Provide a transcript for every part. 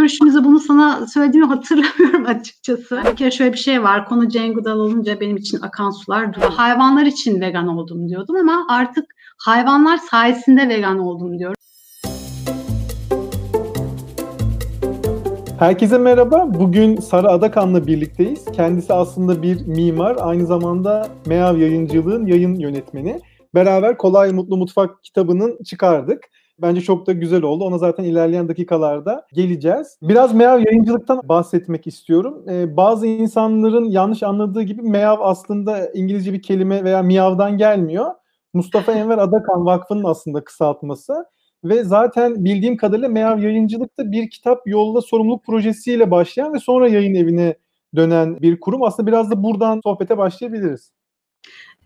görüşümüzde bunu sana söylediğimi hatırlamıyorum açıkçası. Bir kere şöyle bir şey var. Konu Goodall olunca benim için akan sular duruyor. Hayvanlar için vegan oldum diyordum ama artık hayvanlar sayesinde vegan oldum diyorum. Herkese merhaba. Bugün Sara Adakan'la birlikteyiz. Kendisi aslında bir mimar, aynı zamanda Meav Yayıncılığın yayın yönetmeni. Beraber Kolay Mutlu Mutfak kitabının çıkardık. Bence çok da güzel oldu. Ona zaten ilerleyen dakikalarda geleceğiz. Biraz Meav yayıncılıktan bahsetmek istiyorum. Ee, bazı insanların yanlış anladığı gibi Meav aslında İngilizce bir kelime veya miyavdan gelmiyor. Mustafa Enver Adakan Vakfı'nın aslında kısaltması. Ve zaten bildiğim kadarıyla Meav Yayıncılık'ta bir kitap yolla sorumluluk projesiyle başlayan ve sonra yayın evine dönen bir kurum. Aslında biraz da buradan sohbete başlayabiliriz.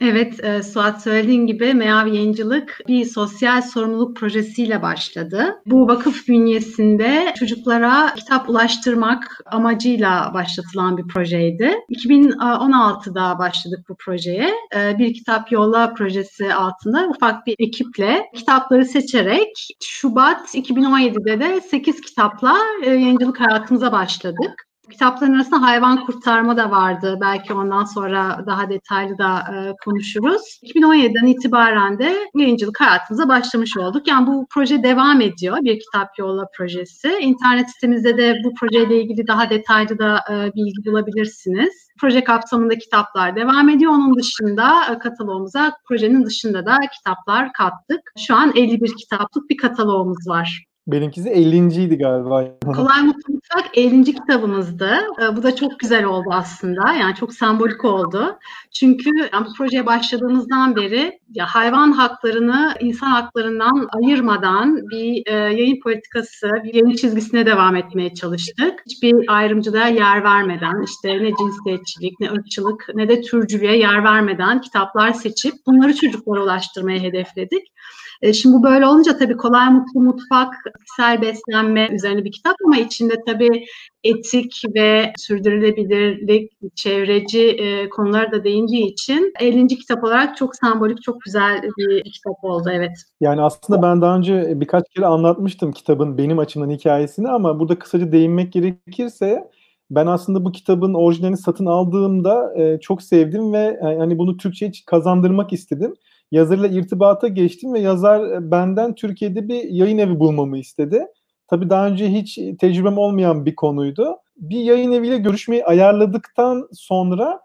Evet, e, Suat söylediğin gibi Meav Yayıncılık bir sosyal sorumluluk projesiyle başladı. Bu vakıf bünyesinde çocuklara kitap ulaştırmak amacıyla başlatılan bir projeydi. 2016'da başladık bu projeye. E, bir kitap yolla projesi altında ufak bir ekiple kitapları seçerek Şubat 2017'de de 8 kitapla e, yayıncılık hayatımıza başladık. Kitapların arasında hayvan kurtarma da vardı. Belki ondan sonra daha detaylı da e, konuşuruz. 2017'den itibaren de yayıncılık hayatımıza başlamış olduk. Yani bu proje devam ediyor. Bir kitap yolla projesi. İnternet sitemizde de bu projeyle ilgili daha detaylı da e, bilgi bulabilirsiniz. Proje kapsamında kitaplar devam ediyor. Onun dışında e, kataloğumuza projenin dışında da kitaplar kattık. Şu an 51 kitaplık bir kataloğumuz var. Benimkisi 50.ydi galiba. Kolay Mutlu Mutfak 50. kitabımızdı. Ee, bu da çok güzel oldu aslında. Yani çok sembolik oldu. Çünkü bu projeye başladığımızdan beri ya hayvan haklarını insan haklarından ayırmadan bir e, yayın politikası, bir yayın çizgisine devam etmeye çalıştık. Hiçbir ayrımcılığa yer vermeden, işte ne cinsiyetçilik, ne ırkçılık, ne de türcülüğe yer vermeden kitaplar seçip bunları çocuklara ulaştırmayı hedefledik. E, şimdi bu böyle olunca tabii kolay mutlu mutfak, bitkisel beslenme üzerine bir kitap ama içinde tabii etik ve sürdürülebilirlik, çevreci e, konulara da değindiği için 50. kitap olarak çok sembolik, çok güzel bir kitap oldu evet. Yani aslında ben daha önce birkaç kere anlatmıştım kitabın benim açımdan hikayesini ama burada kısaca değinmek gerekirse ben aslında bu kitabın orijinalini satın aldığımda e, çok sevdim ve e, hani bunu Türkçe'ye kazandırmak istedim yazarla irtibata geçtim ve yazar e, benden Türkiye'de bir yayın evi bulmamı istedi. Tabii daha önce hiç tecrübem olmayan bir konuydu. Bir yayın eviyle görüşmeyi ayarladıktan sonra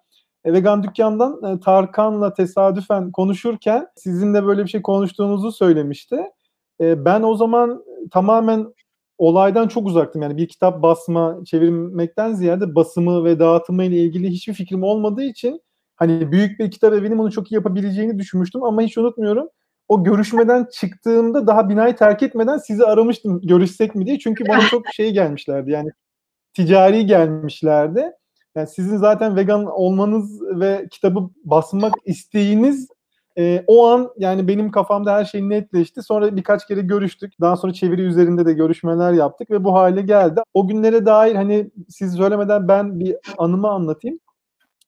e, Vegan Dükkan'dan e, Tarkan'la tesadüfen konuşurken sizinle böyle bir şey konuştuğunuzu söylemişti. Ben o zaman tamamen olaydan çok uzaktım. Yani bir kitap basma, çevirmekten ziyade basımı ve dağıtımı ile ilgili hiçbir fikrim olmadığı için hani büyük bir kitap evinin bunu çok iyi yapabileceğini düşünmüştüm ama hiç unutmuyorum. O görüşmeden çıktığımda daha binayı terk etmeden sizi aramıştım görüşsek mi diye. Çünkü bana çok şey gelmişlerdi yani ticari gelmişlerdi. Yani sizin zaten vegan olmanız ve kitabı basmak isteğiniz e, o an yani benim kafamda her şey netleşti. Sonra birkaç kere görüştük. Daha sonra çeviri üzerinde de görüşmeler yaptık ve bu hale geldi. O günlere dair hani siz söylemeden ben bir anımı anlatayım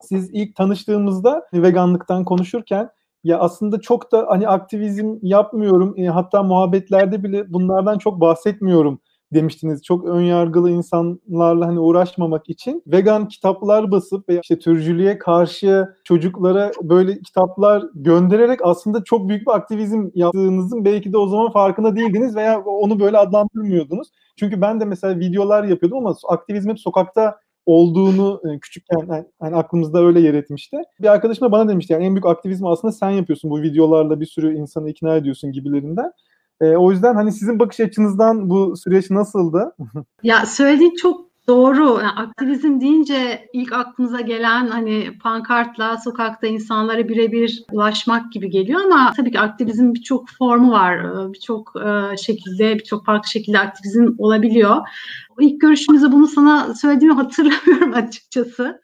siz ilk tanıştığımızda veganlıktan konuşurken ya aslında çok da hani aktivizm yapmıyorum e, hatta muhabbetlerde bile bunlardan çok bahsetmiyorum demiştiniz. Çok önyargılı insanlarla hani uğraşmamak için vegan kitaplar basıp ve işte türcülüğe karşı çocuklara böyle kitaplar göndererek aslında çok büyük bir aktivizm yaptığınızın belki de o zaman farkında değildiniz veya onu böyle adlandırmıyordunuz. Çünkü ben de mesela videolar yapıyordum ama aktivizm hep sokakta olduğunu e, küçükken yani, aklımızda öyle yer etmişti. Bir arkadaşım da bana demişti yani en büyük aktivizmi aslında sen yapıyorsun bu videolarla bir sürü insanı ikna ediyorsun gibilerinden. E, o yüzden hani sizin bakış açınızdan bu süreç nasıldı? ya söylediğin çok Doğru. Yani aktivizm deyince ilk aklımıza gelen hani pankartla sokakta insanlara birebir ulaşmak gibi geliyor ama tabii ki aktivizm birçok formu var. Birçok şekilde, birçok farklı şekilde aktivizm olabiliyor. İlk görüşümüzde bunu sana söylediğimi hatırlamıyorum açıkçası.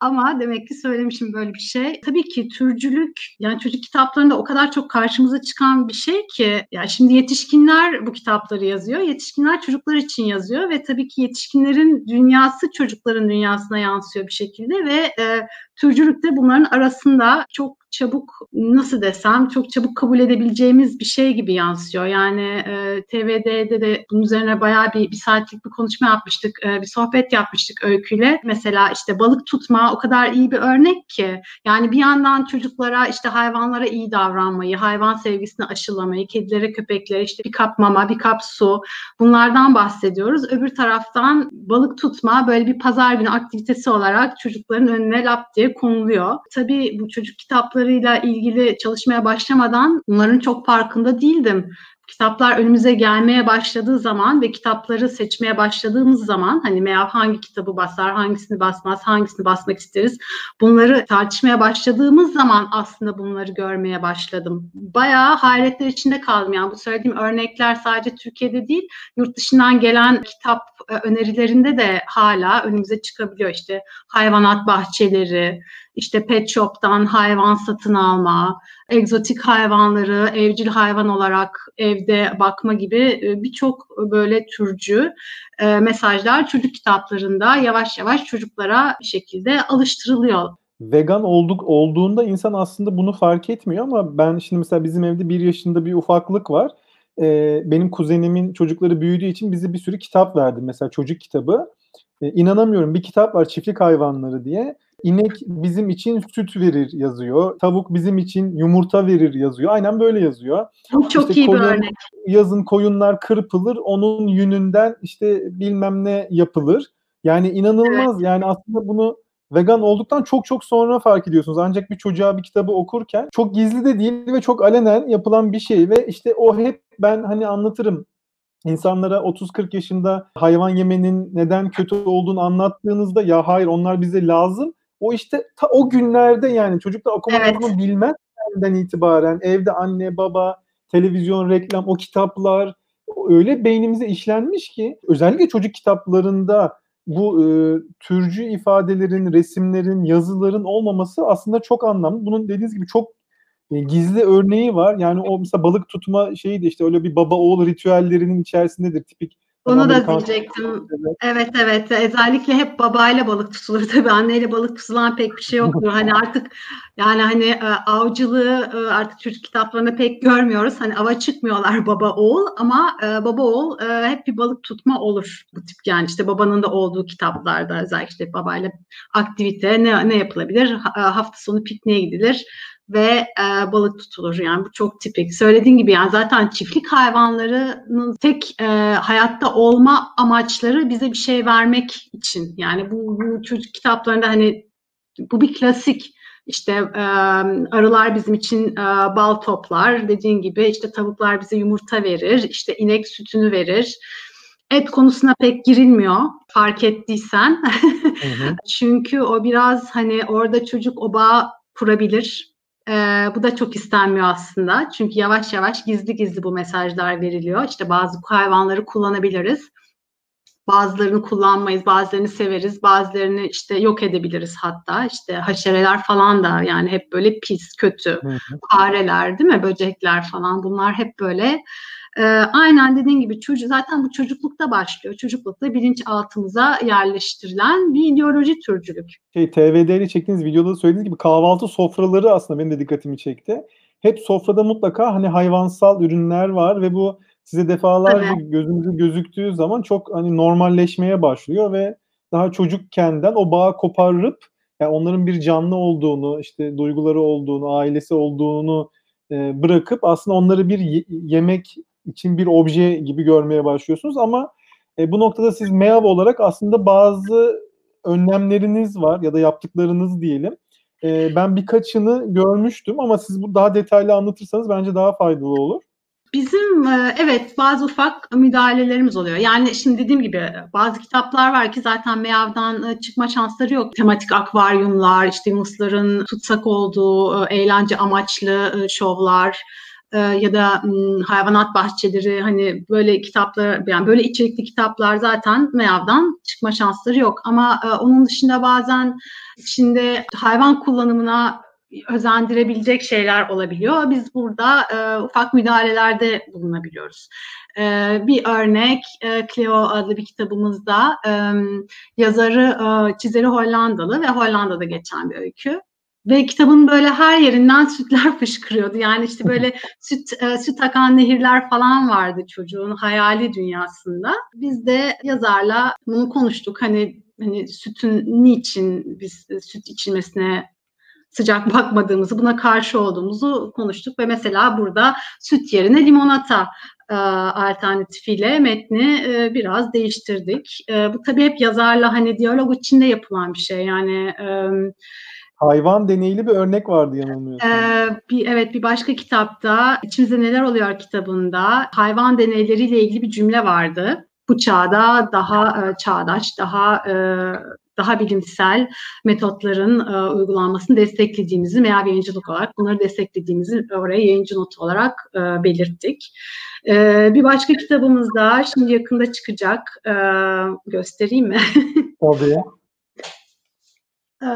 Ama demek ki söylemişim böyle bir şey. Tabii ki türcülük yani çocuk kitaplarında o kadar çok karşımıza çıkan bir şey ki ya şimdi yetişkinler bu kitapları yazıyor. Yetişkinler çocuklar için yazıyor ve tabii ki yetişkinlerin dünyası çocukların dünyasına yansıyor bir şekilde ve e, türcülük de bunların arasında çok çabuk nasıl desem çok çabuk kabul edebileceğimiz bir şey gibi yansıyor. Yani e, TVD'de de bunun üzerine bayağı bir, bir saatlik bir konuşma yapmıştık. E, bir sohbet yapmıştık Öykü'yle. Mesela işte balık tutma o kadar iyi bir örnek ki. Yani bir yandan çocuklara işte hayvanlara iyi davranmayı, hayvan sevgisini aşılamayı, kedilere, köpeklere işte bir kap mama, bir kap su bunlardan bahsediyoruz. Öbür taraftan balık tutma böyle bir pazar günü aktivitesi olarak çocukların önüne lap diye konuluyor. Tabii bu çocuk kitaplarıyla ilgili çalışmaya başlamadan bunların çok farkında değildim kitaplar önümüze gelmeye başladığı zaman ve kitapları seçmeye başladığımız zaman hani Meav hangi kitabı basar, hangisini basmaz, hangisini basmak isteriz bunları tartışmaya başladığımız zaman aslında bunları görmeye başladım. Bayağı hayretler içinde kaldım. Yani bu söylediğim örnekler sadece Türkiye'de değil, yurt dışından gelen kitap e, önerilerinde de hala önümüze çıkabiliyor. İşte hayvanat bahçeleri, işte pet shop'tan hayvan satın alma, egzotik hayvanları evcil hayvan olarak evde bakma gibi e, birçok böyle türcü e, mesajlar çocuk kitaplarında yavaş yavaş çocuklara bir şekilde alıştırılıyor. Vegan olduk olduğunda insan aslında bunu fark etmiyor ama ben şimdi mesela bizim evde bir yaşında bir ufaklık var. Ee, benim kuzenimin çocukları büyüdüğü için bize bir sürü kitap verdi. Mesela çocuk kitabı. Ee, inanamıyorum bir kitap var çiftlik hayvanları diye İnek bizim için süt verir yazıyor. Tavuk bizim için yumurta verir yazıyor. Aynen böyle yazıyor. Çok işte iyi koyun, bir örnek. Yazın koyunlar kırpılır. Onun yününden işte bilmem ne yapılır. Yani inanılmaz. Evet. Yani aslında bunu vegan olduktan çok çok sonra fark ediyorsunuz. Ancak bir çocuğa bir kitabı okurken çok gizli de değil ve çok alenen yapılan bir şey ve işte o hep ben hani anlatırım insanlara 30-40 yaşında hayvan yemenin neden kötü olduğunu anlattığınızda ya hayır onlar bize lazım o işte ta o günlerde yani çocuklar okuma evet. yazma bilmezden itibaren evde anne baba televizyon reklam o kitaplar öyle beynimize işlenmiş ki özellikle çocuk kitaplarında bu e, türcü ifadelerin, resimlerin, yazıların olmaması aslında çok anlamlı. Bunun dediğiniz gibi çok gizli örneği var. Yani o mesela balık tutma şeyi de işte öyle bir baba oğul ritüellerinin içerisindedir. Tipik onu da diyecektim. Evet evet. Özellikle hep babayla balık tutulur tabii. Anneyle balık tutulan pek bir şey yoktur. hani artık yani hani e, avcılığı e, artık çocuk kitaplarında pek görmüyoruz. Hani ava çıkmıyorlar baba oğul ama e, baba oğul hep bir balık tutma olur. Bu tip yani işte babanın da olduğu kitaplarda özellikle babayla aktivite ne, ne yapılabilir? Hafta sonu pikniğe gidilir ve e, balık tutulur. Yani bu çok tipik. Söylediğin gibi yani zaten çiftlik hayvanlarının tek e, hayatta olma amaçları bize bir şey vermek için. Yani bu, bu çocuk kitaplarında hani bu bir klasik. İşte e, arılar bizim için e, bal toplar. Dediğin gibi işte tavuklar bize yumurta verir. İşte inek sütünü verir. Et konusuna pek girilmiyor fark ettiysen. Hı hı. Çünkü o biraz hani orada çocuk o bağ kurabilir ee, bu da çok istenmiyor aslında. Çünkü yavaş yavaş gizli gizli bu mesajlar veriliyor. İşte bazı hayvanları kullanabiliriz. Bazılarını kullanmayız, bazılarını severiz, bazılarını işte yok edebiliriz hatta. İşte haşereler falan da yani hep böyle pis, kötü. Fareler değil mi? Böcekler falan bunlar hep böyle e, aynen dediğin gibi çocuk zaten bu çocuklukta başlıyor. Çocuklukta bilinçaltımıza yerleştirilen bir ideoloji türcülük. Şey TVD'li çektiğiniz videoda söylediğiniz gibi kahvaltı sofraları aslında benim de dikkatimi çekti. Hep sofrada mutlaka hani hayvansal ürünler var ve bu size defalarca evet. gözünüzü gözüktüğü zaman çok hani normalleşmeye başlıyor ve daha çocukkenden o bağı koparıp yani onların bir canlı olduğunu, işte duyguları olduğunu, ailesi olduğunu e, bırakıp aslında onları bir ye- yemek için bir obje gibi görmeye başlıyorsunuz ama e, bu noktada siz MEAV olarak aslında bazı önlemleriniz var ya da yaptıklarınız diyelim. E, ben birkaçını görmüştüm ama siz bu daha detaylı anlatırsanız bence daha faydalı olur. Bizim e, evet bazı ufak müdahalelerimiz oluyor. Yani şimdi dediğim gibi bazı kitaplar var ki zaten MEAV'dan e, çıkma şansları yok. Tematik akvaryumlar, işte Yunusların tutsak olduğu e, eğlence amaçlı şovlar, ya da hayvanat bahçeleri hani böyle kitaplar yani böyle içerikli kitaplar zaten MEAV'dan çıkma şansları yok. Ama onun dışında bazen şimdi hayvan kullanımına özendirebilecek şeyler olabiliyor. Biz burada e, ufak müdahalelerde bulunabiliyoruz. E, bir örnek e, Cleo adlı bir kitabımızda e, yazarı, e, çizeri Hollandalı ve Hollanda'da geçen bir öykü. Ve kitabın böyle her yerinden sütler fışkırıyordu. Yani işte böyle süt e, süt akan nehirler falan vardı çocuğun hayali dünyasında. Biz de yazarla bunu konuştuk. Hani hani sütün niçin biz süt içilmesine sıcak bakmadığımızı, buna karşı olduğumuzu konuştuk ve mesela burada süt yerine limonata e, alternatifiyle metni e, biraz değiştirdik. E, bu tabii hep yazarla hani diyalog içinde yapılan bir şey. Yani e, Hayvan deneyli bir örnek vardı yanılmıyorsam. Ee, bir, evet bir başka kitapta içimizde neler oluyor kitabında hayvan deneyleriyle ilgili bir cümle vardı. Bu çağda daha e, çağdaş, daha e, daha bilimsel metotların e, uygulanmasını desteklediğimizi veya yayıncılık olarak bunları desteklediğimizi oraya yayıncı notu olarak e, belirttik. E, bir başka kitabımız da şimdi yakında çıkacak. E, göstereyim mi? Tabii. e,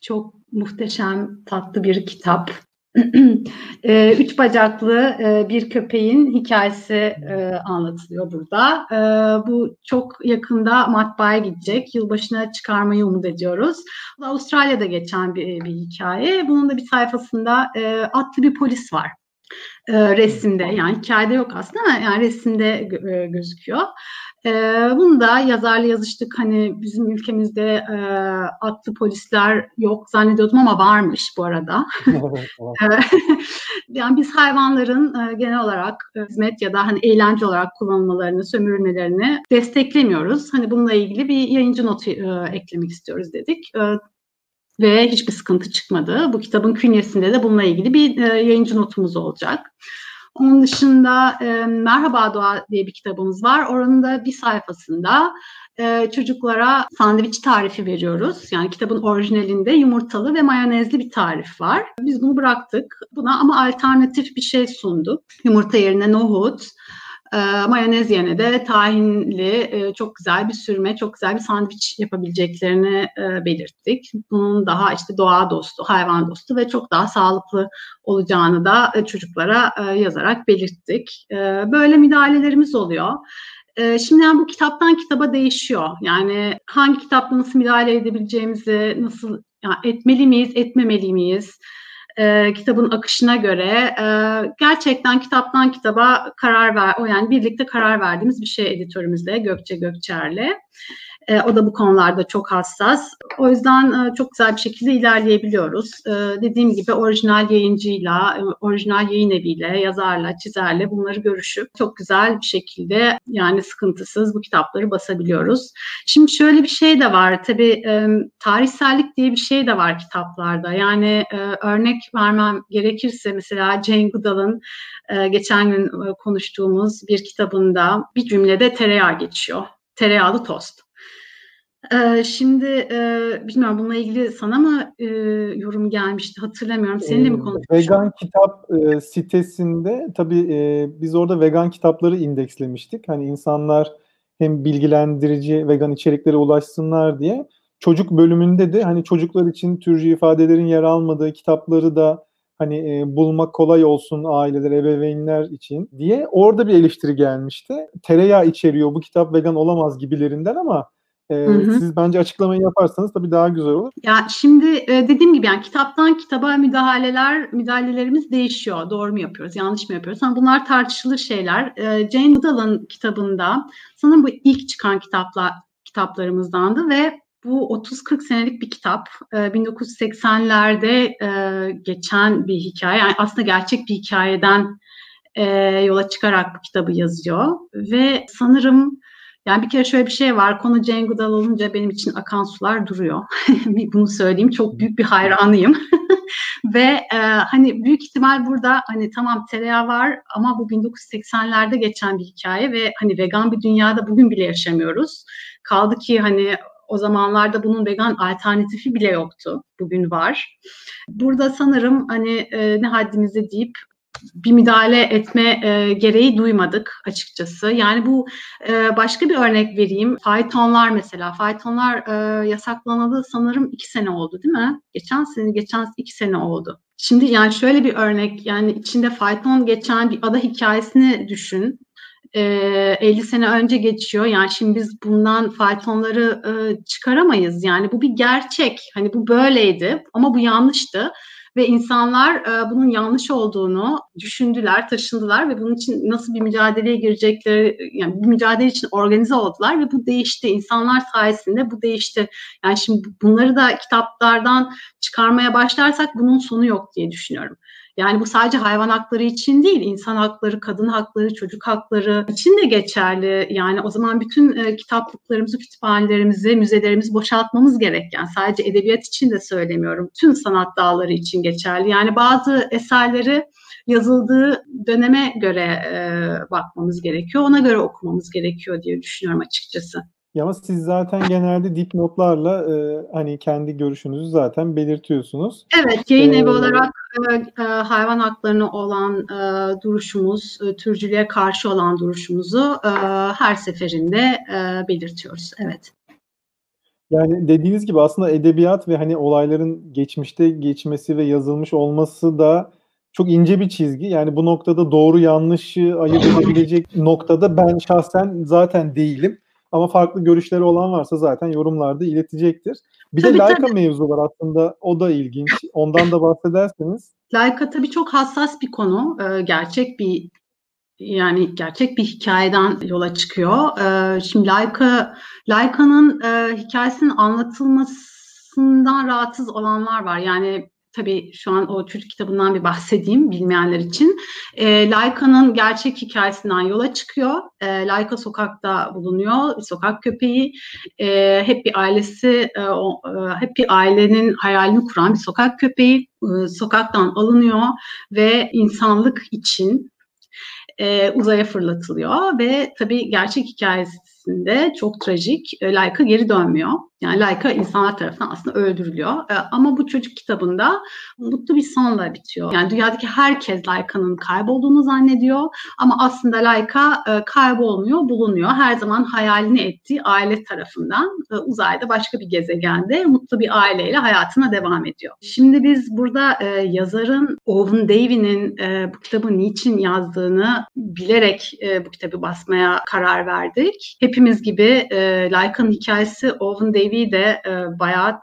çok muhteşem, tatlı bir kitap. e, üç bacaklı e, bir köpeğin hikayesi e, anlatılıyor burada. E, bu çok yakında matbaaya gidecek. Yılbaşına çıkarmayı umut ediyoruz. Avustralya'da geçen bir, bir hikaye. Bunun da bir sayfasında e, atlı bir polis var. E, resimde yani hikayede yok aslında ama yani resimde e, gözüküyor. E, bunu da yazarla yazıştık. Hani bizim ülkemizde e, atlı polisler yok zannediyordum ama varmış bu arada. yani biz hayvanların e, genel olarak e, hizmet ya da hani eğlence olarak kullanılmalarını, sömürülmelerini desteklemiyoruz. Hani bununla ilgili bir yayıncı notu e, eklemek istiyoruz dedik. E, ve hiçbir sıkıntı çıkmadı. Bu kitabın künyesinde de bununla ilgili bir e, yayıncı notumuz olacak. Onun dışında e, Merhaba Doğa diye bir kitabımız var. Oranın da bir sayfasında e, çocuklara sandviç tarifi veriyoruz. Yani kitabın orijinalinde yumurtalı ve mayonezli bir tarif var. Biz bunu bıraktık. Buna ama alternatif bir şey sunduk. Yumurta yerine nohut, e, mayonez yerine de tahinli e, çok güzel bir sürme, çok güzel bir sandviç yapabileceklerini e, belirttik. Bunun daha işte doğa dostu, hayvan dostu ve çok daha sağlıklı olacağını da e, çocuklara yazarak belirttik. Böyle müdahalelerimiz oluyor. E, şimdi yani bu kitaptan kitaba değişiyor. Yani hangi kitapla nasıl müdahale edebileceğimizi, nasıl yani etmeli miyiz, etmemeli miyiz? E, kitabın akışına göre e, gerçekten kitaptan kitaba karar ver, o yani birlikte karar verdiğimiz bir şey editörümüzle Gökçe Gökçer'le. E, o da bu konularda çok hassas. O yüzden e, çok güzel bir şekilde ilerleyebiliyoruz. E, dediğim gibi orijinal yayıncıyla, e, orijinal yayın eviyle, yazarla, çizerle bunları görüşüp çok güzel bir şekilde yani sıkıntısız bu kitapları basabiliyoruz. Şimdi şöyle bir şey de var. Tabii e, tarihsellik diye bir şey de var kitaplarda. Yani e, örnek vermem gerekirse mesela Jane Goodall'ın e, geçen gün e, konuştuğumuz bir kitabında bir cümlede tereyağı geçiyor. Tereyağlı tost. Ee, şimdi e, bilmiyorum bununla ilgili sana mı e, yorum gelmişti hatırlamıyorum. Seninle mi konuşmuştuk? Vegan kitap e, sitesinde tabii e, biz orada vegan kitapları indekslemiştik. Hani insanlar hem bilgilendirici vegan içeriklere ulaşsınlar diye. Çocuk bölümünde de hani çocuklar için türcü ifadelerin yer almadığı kitapları da hani e, bulmak kolay olsun aileler, ebeveynler için diye orada bir eleştiri gelmişti. Tereyağı içeriyor bu kitap vegan olamaz gibilerinden ama ee, hı hı. Siz bence açıklamayı yaparsanız tabii daha güzel olur. Ya şimdi e, dediğim gibi yani kitaptan kitaba müdahaleler, müdahalelerimiz değişiyor. Doğru mu yapıyoruz, yanlış mı yapıyoruz? Yani bunlar tartışılır şeyler. E, Jane Goodall'ın kitabında sanırım bu ilk çıkan kitaplar kitaplarımızdandı ve bu 30-40 senelik bir kitap. 1980'lerde e, geçen bir hikaye. Yani aslında gerçek bir hikayeden yola çıkarak bu kitabı yazıyor. Ve sanırım yani bir kere şöyle bir şey var. Konu Jane Goodall olunca benim için akan sular duruyor. Bunu söyleyeyim. Çok büyük bir hayranıyım. Ve e, hani büyük ihtimal burada hani tamam tereyağı var ama bu 1980'lerde geçen bir hikaye ve hani vegan bir dünyada bugün bile yaşamıyoruz. Kaldı ki hani o zamanlarda bunun vegan alternatifi bile yoktu. Bugün var. Burada sanırım hani e, ne haddimize deyip bir müdahale etme e, gereği duymadık açıkçası. Yani bu e, başka bir örnek vereyim. Faytonlar mesela. Faytonlar e, yasaklanalı sanırım iki sene oldu değil mi? Geçen sene, geçen iki sene oldu. Şimdi yani şöyle bir örnek yani içinde fayton geçen bir ada hikayesini düşün. e, 50 sene önce geçiyor. Yani şimdi biz bundan faytonları e, çıkaramayız. Yani bu bir gerçek. Hani bu böyleydi ama bu yanlıştı ve insanlar e, bunun yanlış olduğunu düşündüler, taşındılar ve bunun için nasıl bir mücadeleye girecekleri, yani bir mücadele için organize oldular ve bu değişti. İnsanlar sayesinde bu değişti. Yani şimdi bunları da kitaplardan çıkarmaya başlarsak bunun sonu yok diye düşünüyorum. Yani bu sadece hayvan hakları için değil, insan hakları, kadın hakları, çocuk hakları için de geçerli. Yani o zaman bütün e, kitaplıklarımızı, kütüphanelerimizi, müzelerimizi boşaltmamız gerek. Yani sadece edebiyat için de söylemiyorum. Tüm sanat dalları için geçerli. Yani bazı eserleri yazıldığı döneme göre e, bakmamız gerekiyor. Ona göre okumamız gerekiyor diye düşünüyorum açıkçası. Ya ama siz zaten genelde dipnotlarla e, hani kendi görüşünüzü zaten belirtiyorsunuz. Evet, yayın evi ee, olarak e, hayvan haklarına olan e, duruşumuz, e, türcülüğe karşı olan duruşumuzu e, her seferinde e, belirtiyoruz. Evet. Yani dediğiniz gibi aslında edebiyat ve hani olayların geçmişte geçmesi ve yazılmış olması da çok ince bir çizgi. Yani bu noktada doğru yanlışı ayırt edebilecek noktada ben şahsen zaten değilim. Ama farklı görüşleri olan varsa zaten yorumlarda iletecektir. Bir tabii, de Leica tabii. mevzu var aslında. O da ilginç. Ondan da bahsederseniz. Leica tabii çok hassas bir konu. Ee, gerçek bir yani gerçek bir hikayeden yola çıkıyor. Ee, şimdi Leica Leica'nın e, hikayesinin anlatılmasından rahatsız olanlar var. Yani tabii şu an o çocuk kitabından bir bahsedeyim bilmeyenler için. E, Layka'nın gerçek hikayesinden yola çıkıyor. E, Layka sokakta bulunuyor, bir sokak köpeği. E, hep bir ailesi, e, o, e, hep bir ailenin hayalini kuran bir sokak köpeği. E, sokaktan alınıyor ve insanlık için e, uzaya fırlatılıyor ve tabii gerçek hikayesinde çok trajik. E, Laika geri dönmüyor. Yani Laika insanlar tarafından aslında öldürülüyor. E, ama bu çocuk kitabında mutlu bir sonla bitiyor. Yani dünyadaki herkes Laika'nın kaybolduğunu zannediyor. Ama aslında Laika e, kaybolmuyor, bulunuyor. Her zaman hayalini ettiği aile tarafından e, uzayda başka bir gezegende mutlu bir aileyle hayatına devam ediyor. Şimdi biz burada e, yazarın Owen Davy'nin bu kitabı niçin yazdığını bilerek bu kitabı basmaya karar verdik. Hepimiz gibi Laika'nın hikayesi Owen Davy Levi de e, bayağı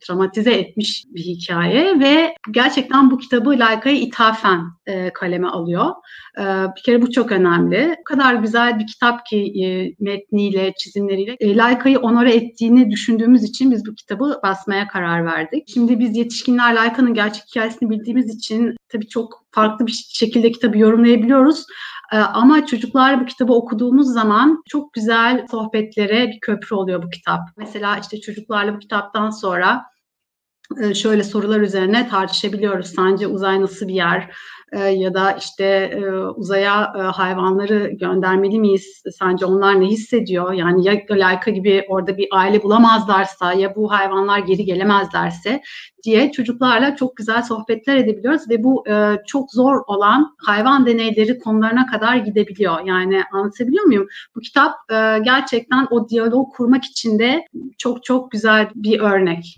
travmatize etmiş bir hikaye ve gerçekten bu kitabı Laika'ya ithafen e, kaleme alıyor. E, bir kere bu çok önemli. O kadar güzel bir kitap ki e, metniyle, çizimleriyle e, Laika'yı onore ettiğini düşündüğümüz için biz bu kitabı basmaya karar verdik. Şimdi biz yetişkinler Laika'nın gerçek hikayesini bildiğimiz için tabii çok farklı bir şekilde kitabı yorumlayabiliyoruz. Ama çocuklar bu kitabı okuduğumuz zaman çok güzel sohbetlere bir köprü oluyor bu kitap. Mesela işte çocuklarla bu kitaptan sonra e, şöyle sorular üzerine tartışabiliyoruz. Sence uzay nasıl bir yer? E, ya da işte e, uzaya hayvanları göndermeli miyiz? Sence onlar ne hissediyor? Yani ya Laika gibi orada bir aile bulamazlarsa ya bu hayvanlar geri gelemezlerse diye çocuklarla çok güzel sohbetler edebiliyoruz ve bu çok zor olan hayvan deneyleri konularına kadar gidebiliyor. Yani anlatabiliyor muyum? Bu kitap gerçekten o diyalog kurmak için de çok çok güzel bir örnek.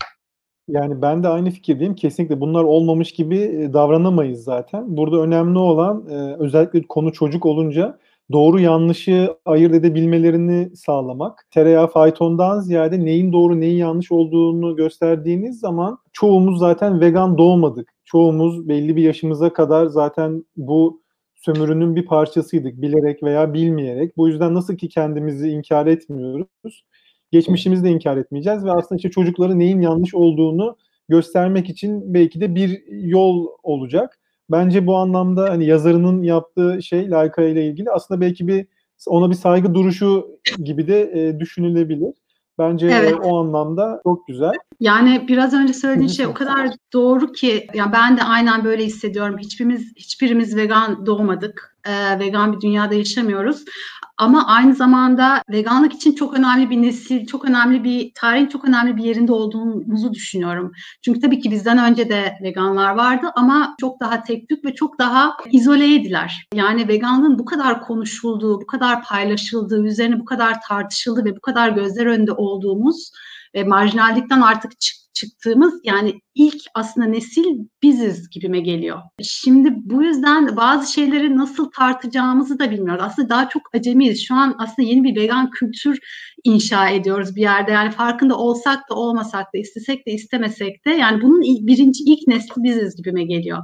Yani ben de aynı fikirdeyim. Kesinlikle bunlar olmamış gibi e, davranamayız zaten. Burada önemli olan e, özellikle konu çocuk olunca doğru yanlışı ayırt edebilmelerini sağlamak. Tereyağı faytondan ziyade neyin doğru neyin yanlış olduğunu gösterdiğiniz zaman çoğumuz zaten vegan doğmadık. Çoğumuz belli bir yaşımıza kadar zaten bu sömürünün bir parçasıydık bilerek veya bilmeyerek. Bu yüzden nasıl ki kendimizi inkar etmiyoruz geçmişimizi de inkar etmeyeceğiz ve aslında işte çocuklara neyin yanlış olduğunu göstermek için belki de bir yol olacak. Bence bu anlamda hani yazarının yaptığı şey Laika ile ilgili aslında belki bir ona bir saygı duruşu gibi de e, düşünülebilir. Bence evet. o anlamda çok güzel. Yani biraz önce söylediğin şey o kadar doğru ki ya ben de aynen böyle hissediyorum. Hiçbirimiz hiçbirimiz vegan doğmadık. Ee, vegan bir dünyada yaşamıyoruz. Ama aynı zamanda veganlık için çok önemli bir nesil, çok önemli bir tarihin çok önemli bir yerinde olduğumuzu düşünüyorum. Çünkü tabii ki bizden önce de veganlar vardı ama çok daha tek tük ve çok daha izoleydiler. Yani veganlığın bu kadar konuşulduğu, bu kadar paylaşıldığı, üzerine bu kadar tartışıldığı ve bu kadar gözler önünde olduğumuz ve marjinallikten artık çık, çıktığımız yani ilk aslında nesil biziz gibime geliyor. Şimdi bu yüzden bazı şeyleri nasıl tartacağımızı da bilmiyoruz. Aslında daha çok acemiyiz. Şu an aslında yeni bir vegan kültür inşa ediyoruz bir yerde. Yani farkında olsak da olmasak da istesek de istemesek de yani bunun birinci ilk nesli biziz gibime geliyor.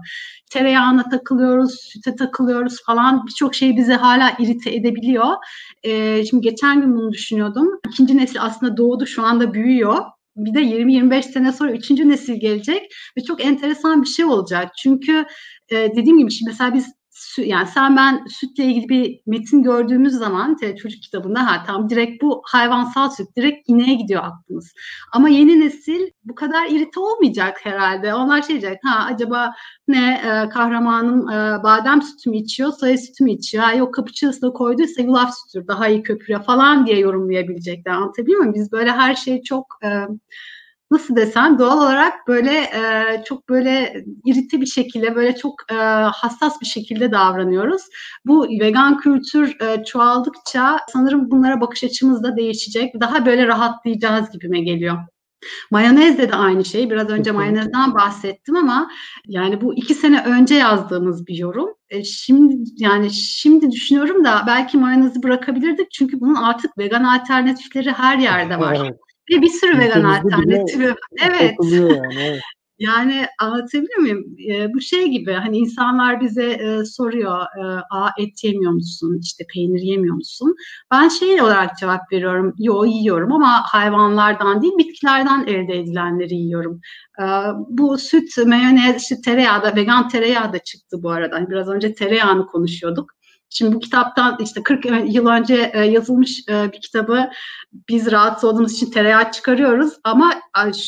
Tereyağına takılıyoruz, süte takılıyoruz falan birçok şey bizi hala irite edebiliyor. Ee, şimdi geçen gün bunu düşünüyordum. İkinci nesil aslında doğdu şu anda büyüyor bir de 20-25 sene sonra üçüncü nesil gelecek ve çok enteresan bir şey olacak. Çünkü e, dediğim gibi şimdi mesela biz yani sen ben sütle ilgili bir metin gördüğümüz zaman çocuk kitabında ha tam direkt bu hayvansal süt direkt ineğe gidiyor aklımız. Ama yeni nesil bu kadar irite olmayacak herhalde. Onlar şey diyecek ha acaba ne e, kahramanın e, badem sütü mü içiyor, soya sütü mü içiyor? Ha, yok cappuccino'suna koyduysa yulaf sütü daha iyi köpürüyor falan diye yorumlayabilecekler. Anlatabiliyor muyum? Biz böyle her şeyi çok e, nasıl desem doğal olarak böyle e, çok böyle irite bir şekilde böyle çok e, hassas bir şekilde davranıyoruz. Bu vegan kültür e, çoğaldıkça sanırım bunlara bakış açımız da değişecek. Daha böyle rahatlayacağız gibime geliyor. Mayonezde de aynı şey. Biraz önce mayonezden bahsettim ama yani bu iki sene önce yazdığımız bir yorum. E, şimdi yani şimdi düşünüyorum da belki mayonezi bırakabilirdik çünkü bunun artık vegan alternatifleri her yerde var. Ve bir sürü vegan alternatifi. Evet. Yani, evet. Yani anlatabiliyor muyum? E, bu şey gibi hani insanlar bize e, soruyor e, Aa, et yemiyor musun? İşte peynir yemiyor musun? Ben şey olarak cevap veriyorum. Yo yiyorum ama hayvanlardan değil bitkilerden elde edilenleri yiyorum. E, bu süt, mayonez, işte tereyağı da vegan tereyağı da çıktı bu arada. Hani biraz önce tereyağını konuşuyorduk. Şimdi bu kitaptan işte 40 yıl önce e, yazılmış e, bir kitabı biz rahatsız olduğumuz için tereyağı çıkarıyoruz ama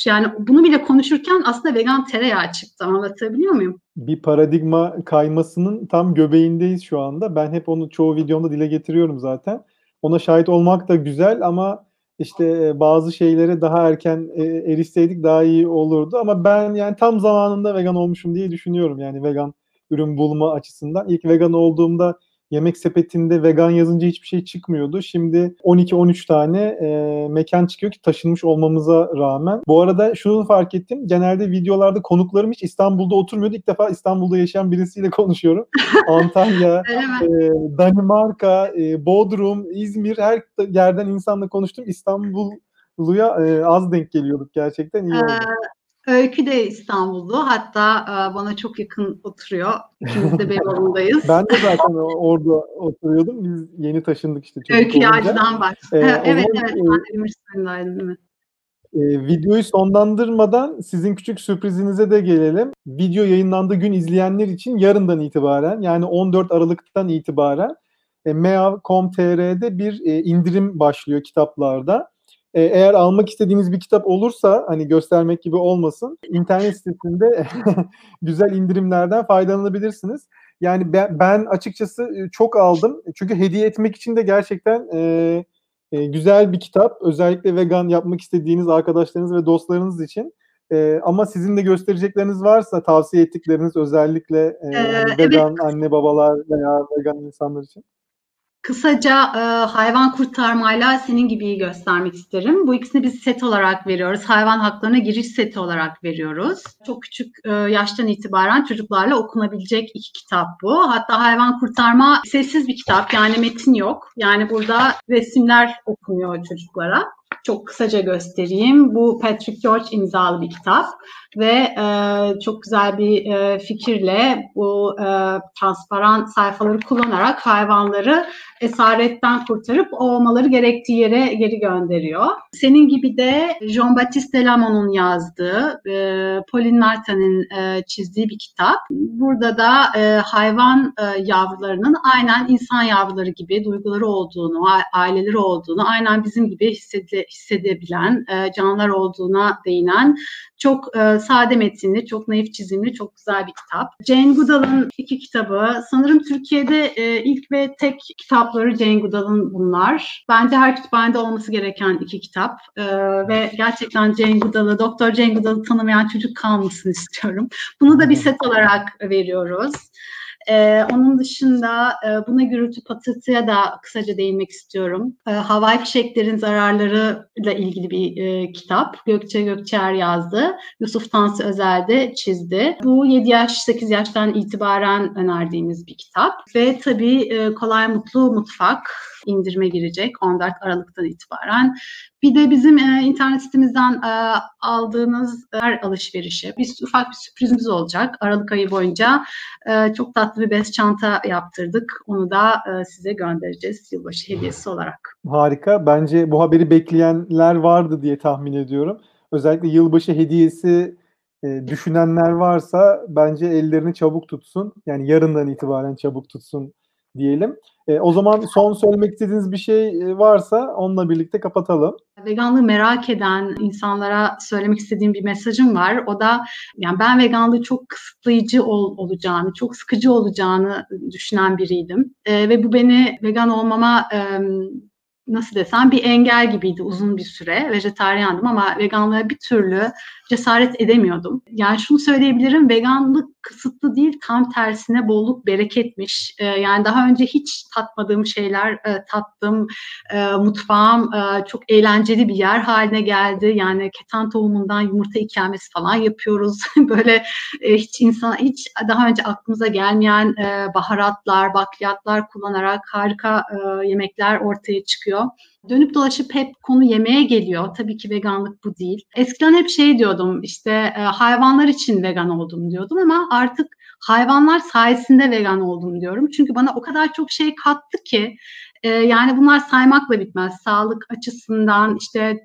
yani bunu bile konuşurken aslında vegan tereyağı çıktı. Anlatabiliyor muyum? Bir paradigma kaymasının tam göbeğindeyiz şu anda. Ben hep onu çoğu videomda dile getiriyorum zaten. Ona şahit olmak da güzel ama işte e, bazı şeylere daha erken erişseydik daha iyi olurdu. Ama ben yani tam zamanında vegan olmuşum diye düşünüyorum. Yani vegan ürün bulma açısından. İlk vegan olduğumda Yemek sepetinde vegan yazınca hiçbir şey çıkmıyordu. Şimdi 12-13 tane e, mekan çıkıyor ki taşınmış olmamıza rağmen. Bu arada şunu fark ettim. Genelde videolarda konuklarım hiç İstanbul'da oturmuyordu. İlk defa İstanbul'da yaşayan birisiyle konuşuyorum. Antalya, e, Danimarka, e, Bodrum, İzmir her yerden insanla konuştum. İstanbul'luya e, az denk geliyorduk gerçekten. iyi oldu. Öykü de İstanbullu. Hatta e, bana çok yakın oturuyor. İkimiz de Beyoğlu'ndayız. ben de zaten orada oturuyordum. Biz yeni taşındık işte. Öykü Yağcı'dan bak. Ee, evet evet. Ben de Üniversitesi'ndeydim değil mi? E, videoyu sonlandırmadan sizin küçük sürprizinize de gelelim. Video yayınlandığı gün izleyenler için yarından itibaren yani 14 Aralık'tan itibaren e, meav.com.tr'de bir e, indirim başlıyor kitaplarda. E, eğer almak istediğiniz bir kitap olursa hani göstermek gibi olmasın internet sitesinde güzel indirimlerden faydalanabilirsiniz. Yani ben, ben açıkçası e, çok aldım çünkü hediye etmek için de gerçekten e, e, güzel bir kitap. Özellikle vegan yapmak istediğiniz arkadaşlarınız ve dostlarınız için. E, ama sizin de gösterecekleriniz varsa tavsiye ettikleriniz özellikle e, ee, vegan evet. anne babalar veya vegan insanlar için. Kısaca e, hayvan kurtarmayla senin gibiyi göstermek isterim. Bu ikisini biz set olarak veriyoruz. Hayvan haklarına giriş seti olarak veriyoruz. Çok küçük e, yaştan itibaren çocuklarla okunabilecek iki kitap bu. Hatta hayvan kurtarma sessiz bir kitap yani metin yok. Yani burada resimler okunuyor çocuklara. Çok kısaca göstereyim. Bu Patrick George imzalı bir kitap ve e, çok güzel bir e, fikirle bu e, transparan sayfaları kullanarak hayvanları esaretten kurtarıp olmaları gerektiği yere geri gönderiyor. Senin gibi de Jean-Baptiste Delamont'un yazdığı, e, Pauline Martin'in e, çizdiği bir kitap. Burada da e, hayvan e, yavrularının aynen insan yavruları gibi duyguları olduğunu, aileleri olduğunu, aynen bizim gibi hissede, hissedebilen e, canlılar olduğuna değinen çok e, sade metinli, çok naif çizimli, çok güzel bir kitap. Jane Goodall'ın iki kitabı. Sanırım Türkiye'de e, ilk ve tek kitapları Jane Goodall'ın bunlar. Bence her kütüphanede olması gereken iki kitap. E, ve gerçekten Jane Goodall'ı, Doktor Jane Goodall'ı tanımayan çocuk kalmasın istiyorum. Bunu da bir set olarak veriyoruz. Ee, onun dışında e, buna gürültü patırtıya da kısaca değinmek istiyorum. E, havai fişeklerin zararlarıyla ilgili bir e, kitap. Gökçe Gökçer yazdı. Yusuf Tansı Özel de çizdi. Bu 7 yaş, 8 yaştan itibaren önerdiğimiz bir kitap. Ve tabii e, Kolay Mutlu Mutfak indirime girecek 14 Aralık'tan itibaren. Bir de bizim e, internet sitemizden e, aldığınız her alışverişe bir ufak bir sürprizimiz olacak. Aralık ayı boyunca e, çok tatlı bir bez çanta yaptırdık. Onu da e, size göndereceğiz yılbaşı hediyesi olarak. Harika. Bence bu haberi bekleyenler vardı diye tahmin ediyorum. Özellikle yılbaşı hediyesi e, düşünenler varsa bence ellerini çabuk tutsun. Yani yarından itibaren çabuk tutsun diyelim. E, o zaman son söylemek istediğiniz bir şey e, varsa onunla birlikte kapatalım. Veganlığı merak eden insanlara söylemek istediğim bir mesajım var. O da yani ben veganlığı çok kısıtlayıcı ol, olacağını, çok sıkıcı olacağını düşünen biriydim. E, ve bu beni vegan olmama e, nasıl desem bir engel gibiydi uzun bir süre. Vejetaryandım ama veganlığa bir türlü cesaret edemiyordum. Yani şunu söyleyebilirim, veganlık kısıtlı değil, tam tersine bolluk bereketmiş. Ee, yani daha önce hiç tatmadığım şeyler e, tattım. E, mutfağım e, çok eğlenceli bir yer haline geldi. Yani keten tohumundan yumurta ikamesi falan yapıyoruz. Böyle e, hiç insan hiç daha önce aklımıza gelmeyen e, baharatlar, bakliyatlar kullanarak harika e, yemekler ortaya çıkıyor. Dönüp dolaşıp hep konu yemeğe geliyor. Tabii ki veganlık bu değil. Eskiden hep şey diyordum işte e, hayvanlar için vegan oldum diyordum ama artık hayvanlar sayesinde vegan oldum diyorum. Çünkü bana o kadar çok şey kattı ki e, yani bunlar saymakla bitmez. Sağlık açısından işte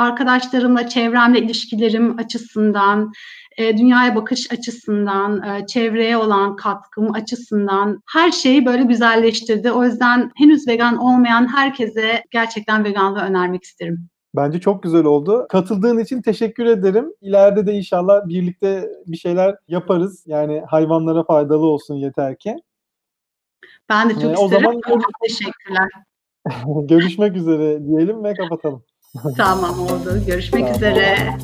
arkadaşlarımla, çevremle ilişkilerim açısından, e, dünyaya bakış açısından, e, çevreye olan katkım açısından her şeyi böyle güzelleştirdi. O yüzden henüz vegan olmayan herkese gerçekten veganlığı önermek isterim. Bence çok güzel oldu. Katıldığın için teşekkür ederim. İleride de inşallah birlikte bir şeyler yaparız. Yani hayvanlara faydalı olsun yeter ki. Ben de çok ee, isterim. O zaman teşekkürler. Görüşmek üzere diyelim ve kapatalım. Tamam oldu. Görüşmek tamam. üzere.